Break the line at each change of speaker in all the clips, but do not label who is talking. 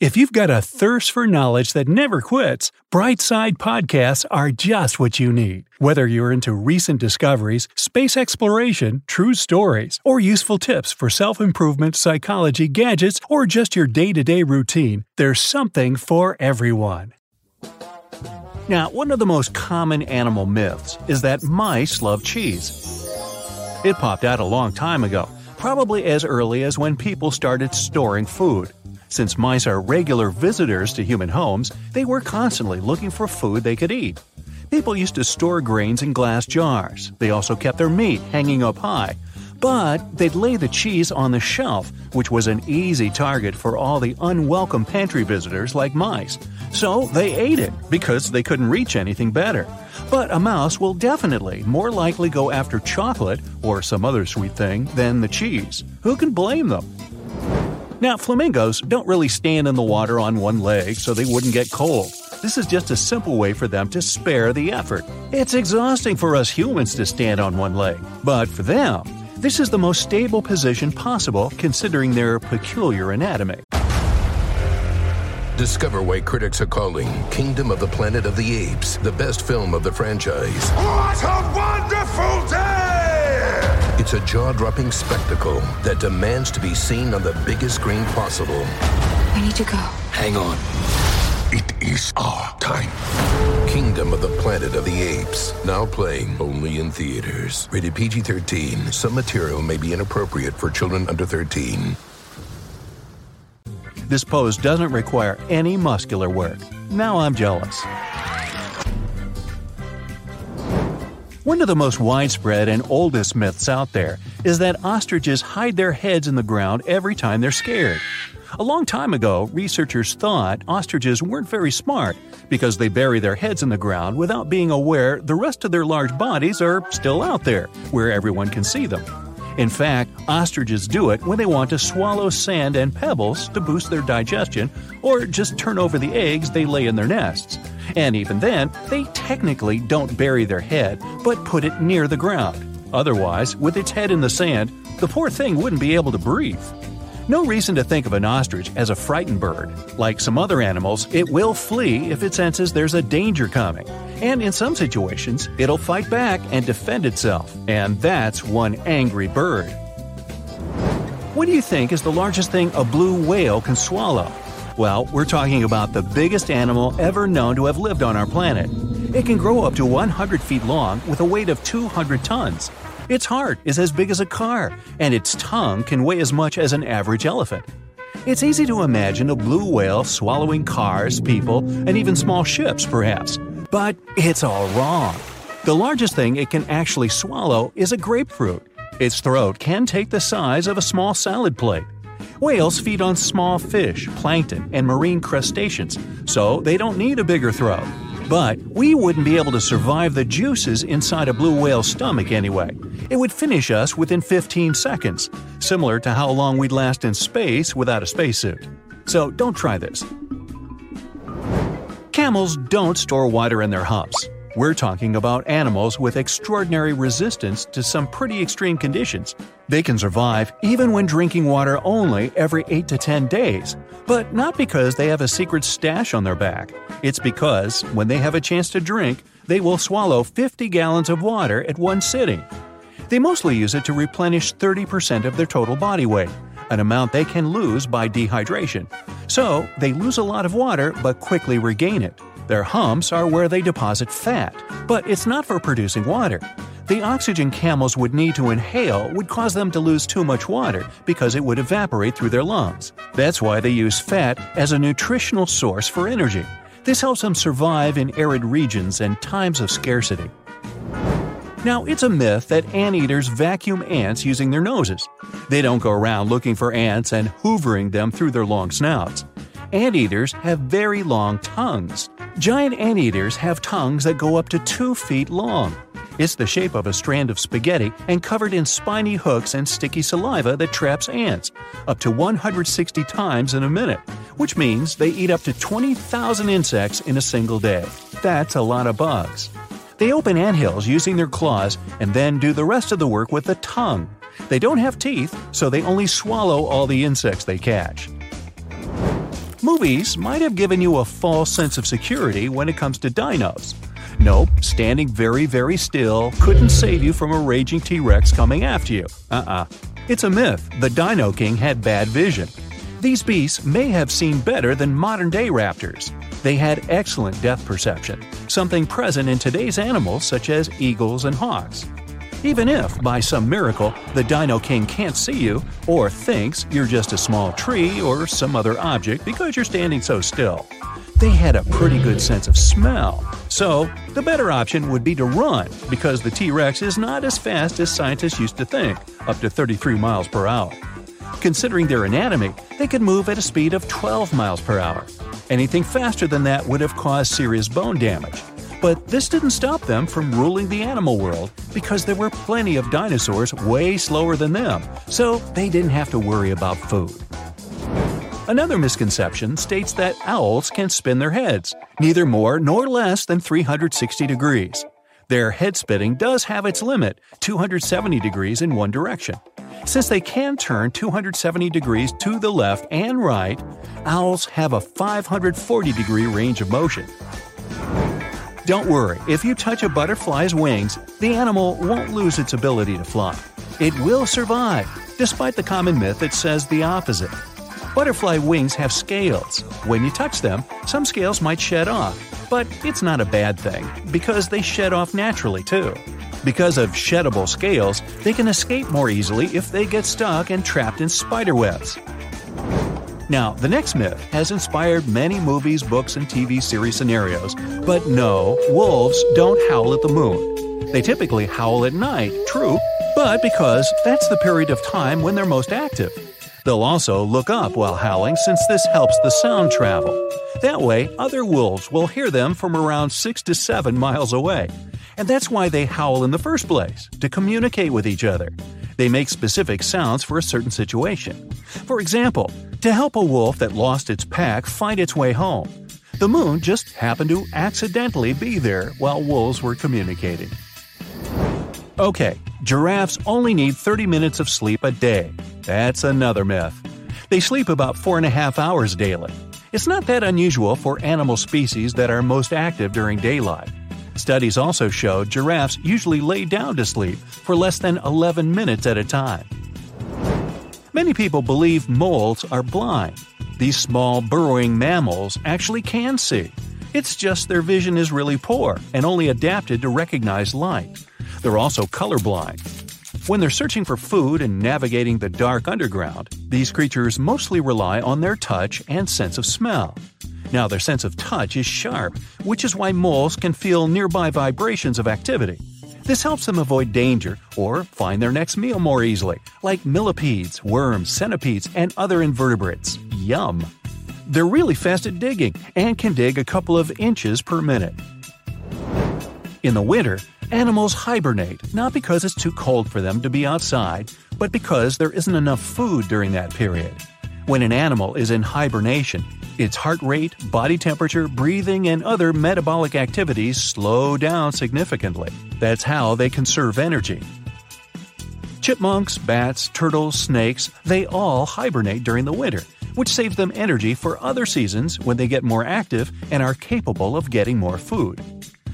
If you've got a thirst for knowledge that never quits, Brightside Podcasts are just what you need. Whether you're into recent discoveries, space exploration, true stories, or useful tips for self improvement, psychology, gadgets, or just your day to day routine, there's something for everyone. Now, one of the most common animal myths is that mice love cheese. It popped out a long time ago, probably as early as when people started storing food. Since mice are regular visitors to human homes, they were constantly looking for food they could eat. People used to store grains in glass jars. They also kept their meat hanging up high. But they'd lay the cheese on the shelf, which was an easy target for all the unwelcome pantry visitors like mice. So they ate it because they couldn't reach anything better. But a mouse will definitely more likely go after chocolate or some other sweet thing than the cheese. Who can blame them? Now, flamingos don't really stand in the water on one leg so they wouldn't get cold. This is just a simple way for them to spare the effort. It's exhausting for us humans to stand on one leg, but for them, this is the most stable position possible considering their peculiar anatomy.
Discover why critics are calling Kingdom of the Planet of the Apes the best film of the franchise.
What a wonderful day!
It's a jaw dropping spectacle that demands to be seen on the biggest screen possible.
We need to go.
Hang on.
It is our time.
Kingdom of the Planet of the Apes. Now playing only in theaters. Rated PG 13. Some material may be inappropriate for children under 13.
This pose doesn't require any muscular work. Now I'm jealous. One of the most widespread and oldest myths out there is that ostriches hide their heads in the ground every time they're scared. A long time ago, researchers thought ostriches weren't very smart because they bury their heads in the ground without being aware the rest of their large bodies are still out there, where everyone can see them. In fact, ostriches do it when they want to swallow sand and pebbles to boost their digestion or just turn over the eggs they lay in their nests. And even then, they technically don't bury their head, but put it near the ground. Otherwise, with its head in the sand, the poor thing wouldn't be able to breathe. No reason to think of an ostrich as a frightened bird. Like some other animals, it will flee if it senses there's a danger coming. And in some situations, it'll fight back and defend itself. And that's one angry bird. What do you think is the largest thing a blue whale can swallow? Well, we're talking about the biggest animal ever known to have lived on our planet. It can grow up to 100 feet long with a weight of 200 tons. Its heart is as big as a car, and its tongue can weigh as much as an average elephant. It's easy to imagine a blue whale swallowing cars, people, and even small ships, perhaps. But it's all wrong. The largest thing it can actually swallow is a grapefruit. Its throat can take the size of a small salad plate. Whales feed on small fish, plankton, and marine crustaceans, so they don't need a bigger throat. But we wouldn't be able to survive the juices inside a blue whale's stomach anyway. It would finish us within 15 seconds, similar to how long we'd last in space without a spacesuit. So don't try this. Camels don't store water in their humps. We're talking about animals with extraordinary resistance to some pretty extreme conditions. They can survive even when drinking water only every 8 to 10 days, but not because they have a secret stash on their back. It's because, when they have a chance to drink, they will swallow 50 gallons of water at one sitting. They mostly use it to replenish 30% of their total body weight, an amount they can lose by dehydration. So, they lose a lot of water but quickly regain it. Their humps are where they deposit fat, but it's not for producing water. The oxygen camels would need to inhale would cause them to lose too much water because it would evaporate through their lungs. That's why they use fat as a nutritional source for energy. This helps them survive in arid regions and times of scarcity. Now, it's a myth that anteaters vacuum ants using their noses. They don't go around looking for ants and hoovering them through their long snouts. Anteaters have very long tongues. Giant anteaters have tongues that go up to 2 feet long. It's the shape of a strand of spaghetti and covered in spiny hooks and sticky saliva that traps ants, up to 160 times in a minute, which means they eat up to 20,000 insects in a single day. That's a lot of bugs. They open anthills using their claws and then do the rest of the work with the tongue. They don't have teeth, so they only swallow all the insects they catch. Movies might have given you a false sense of security when it comes to dinos. Nope, standing very, very still couldn't save you from a raging T Rex coming after you. Uh uh-uh. uh. It's a myth. The Dino King had bad vision. These beasts may have seen better than modern day raptors. They had excellent depth perception, something present in today's animals such as eagles and hawks. Even if, by some miracle, the Dino King can't see you, or thinks you're just a small tree or some other object because you're standing so still, they had a pretty good sense of smell. So, the better option would be to run, because the T Rex is not as fast as scientists used to think, up to 33 miles per hour. Considering their anatomy, they could move at a speed of 12 miles per hour. Anything faster than that would have caused serious bone damage. But this didn't stop them from ruling the animal world because there were plenty of dinosaurs way slower than them, so they didn't have to worry about food. Another misconception states that owls can spin their heads, neither more nor less than 360 degrees. Their head spinning does have its limit, 270 degrees in one direction. Since they can turn 270 degrees to the left and right, owls have a 540 degree range of motion. Don't worry, if you touch a butterfly's wings, the animal won't lose its ability to fly. It will survive, despite the common myth that says the opposite. Butterfly wings have scales. When you touch them, some scales might shed off, but it's not a bad thing, because they shed off naturally too. Because of sheddable scales, they can escape more easily if they get stuck and trapped in spider webs. Now, the next myth has inspired many movies, books, and TV series scenarios, but no, wolves don't howl at the moon. They typically howl at night, true, but because that's the period of time when they're most active. They'll also look up while howling since this helps the sound travel. That way, other wolves will hear them from around 6 to 7 miles away. And that's why they howl in the first place, to communicate with each other. They make specific sounds for a certain situation. For example, to help a wolf that lost its pack find its way home. The moon just happened to accidentally be there while wolves were communicating. Okay, giraffes only need 30 minutes of sleep a day. That's another myth. They sleep about four and a half hours daily. It's not that unusual for animal species that are most active during daylight. Studies also show giraffes usually lay down to sleep for less than 11 minutes at a time. Many people believe moles are blind. These small, burrowing mammals actually can see. It's just their vision is really poor and only adapted to recognize light. They're also colorblind. When they're searching for food and navigating the dark underground, these creatures mostly rely on their touch and sense of smell. Now, their sense of touch is sharp, which is why moles can feel nearby vibrations of activity. This helps them avoid danger or find their next meal more easily, like millipedes, worms, centipedes, and other invertebrates. Yum! They're really fast at digging and can dig a couple of inches per minute. In the winter, animals hibernate not because it's too cold for them to be outside, but because there isn't enough food during that period. When an animal is in hibernation, its heart rate, body temperature, breathing, and other metabolic activities slow down significantly. That's how they conserve energy. Chipmunks, bats, turtles, snakes, they all hibernate during the winter, which saves them energy for other seasons when they get more active and are capable of getting more food.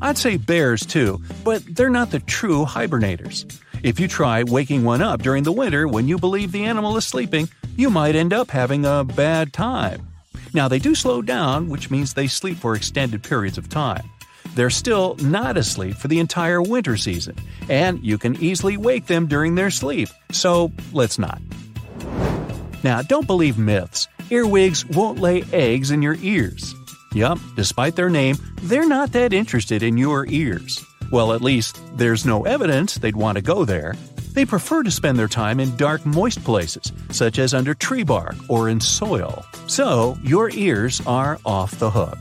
I'd say bears too, but they're not the true hibernators. If you try waking one up during the winter when you believe the animal is sleeping, you might end up having a bad time. Now, they do slow down, which means they sleep for extended periods of time. They're still not asleep for the entire winter season, and you can easily wake them during their sleep, so let's not. Now, don't believe myths. Earwigs won't lay eggs in your ears. Yup, despite their name, they're not that interested in your ears. Well, at least, there's no evidence they'd want to go there. They prefer to spend their time in dark, moist places, such as under tree bark or in soil. So, your ears are off the hook.